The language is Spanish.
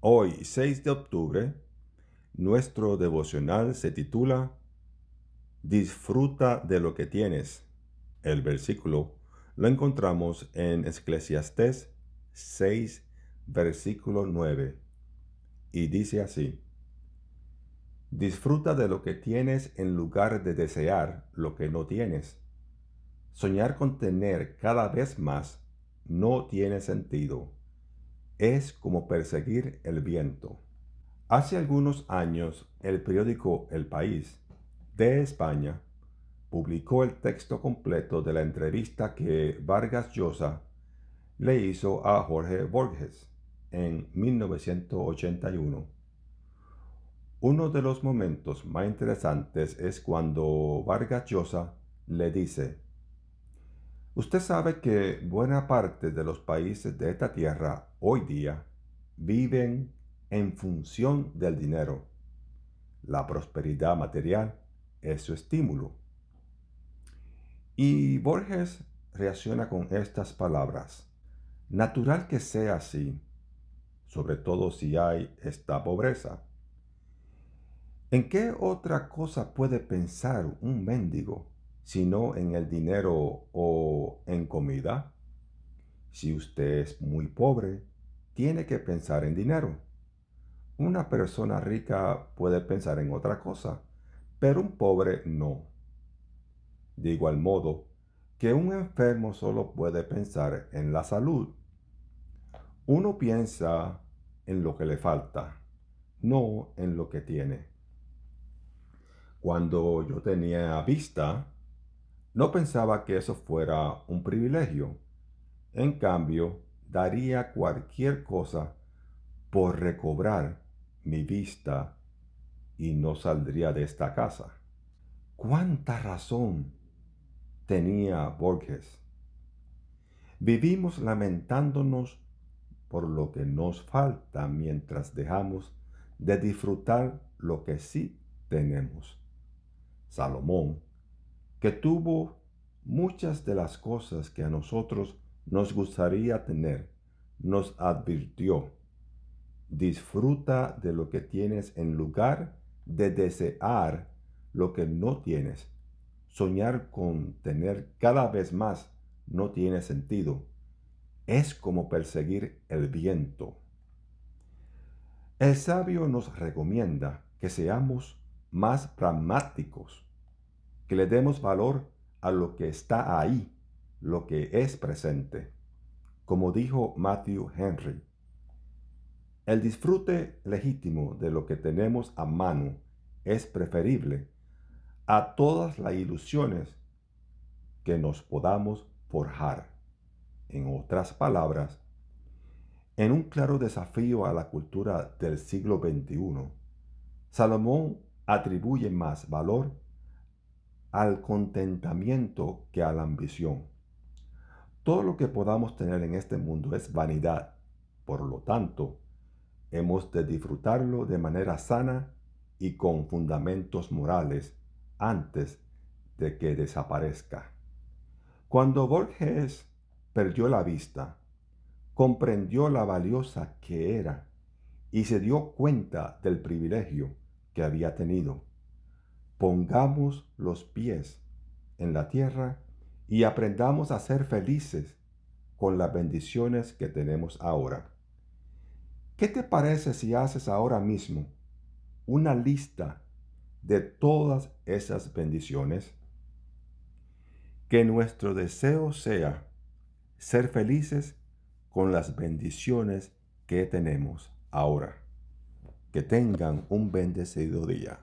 Hoy, 6 de octubre, nuestro devocional se titula Disfruta de lo que tienes. El versículo lo encontramos en Eclesiastés 6, versículo 9, y dice así. Disfruta de lo que tienes en lugar de desear lo que no tienes. Soñar con tener cada vez más no tiene sentido. Es como perseguir el viento. Hace algunos años, el periódico El País de España publicó el texto completo de la entrevista que Vargas Llosa le hizo a Jorge Borges en 1981. Uno de los momentos más interesantes es cuando Vargas Llosa le dice, Usted sabe que buena parte de los países de esta tierra hoy día viven en función del dinero. La prosperidad material es su estímulo. Y Borges reacciona con estas palabras. Natural que sea así, sobre todo si hay esta pobreza. ¿En qué otra cosa puede pensar un mendigo sino en el dinero o en comida? Si usted es muy pobre, tiene que pensar en dinero. Una persona rica puede pensar en otra cosa, pero un pobre no. De igual modo, que un enfermo solo puede pensar en la salud. Uno piensa en lo que le falta, no en lo que tiene. Cuando yo tenía vista, no pensaba que eso fuera un privilegio. En cambio, daría cualquier cosa por recobrar mi vista y no saldría de esta casa. ¿Cuánta razón tenía Borges? Vivimos lamentándonos por lo que nos falta mientras dejamos de disfrutar lo que sí tenemos. Salomón, que tuvo muchas de las cosas que a nosotros nos gustaría tener, nos advirtió, disfruta de lo que tienes en lugar de desear lo que no tienes. Soñar con tener cada vez más no tiene sentido. Es como perseguir el viento. El sabio nos recomienda que seamos más pragmáticos, que le demos valor a lo que está ahí, lo que es presente. Como dijo Matthew Henry, el disfrute legítimo de lo que tenemos a mano es preferible a todas las ilusiones que nos podamos forjar. En otras palabras, en un claro desafío a la cultura del siglo XXI, Salomón atribuye más valor al contentamiento que a la ambición. Todo lo que podamos tener en este mundo es vanidad. Por lo tanto, hemos de disfrutarlo de manera sana y con fundamentos morales antes de que desaparezca. Cuando Borges perdió la vista, comprendió la valiosa que era y se dio cuenta del privilegio que había tenido. Pongamos los pies en la tierra y aprendamos a ser felices con las bendiciones que tenemos ahora. ¿Qué te parece si haces ahora mismo una lista de todas esas bendiciones? Que nuestro deseo sea ser felices con las bendiciones que tenemos ahora. Que tengan un bendecido día.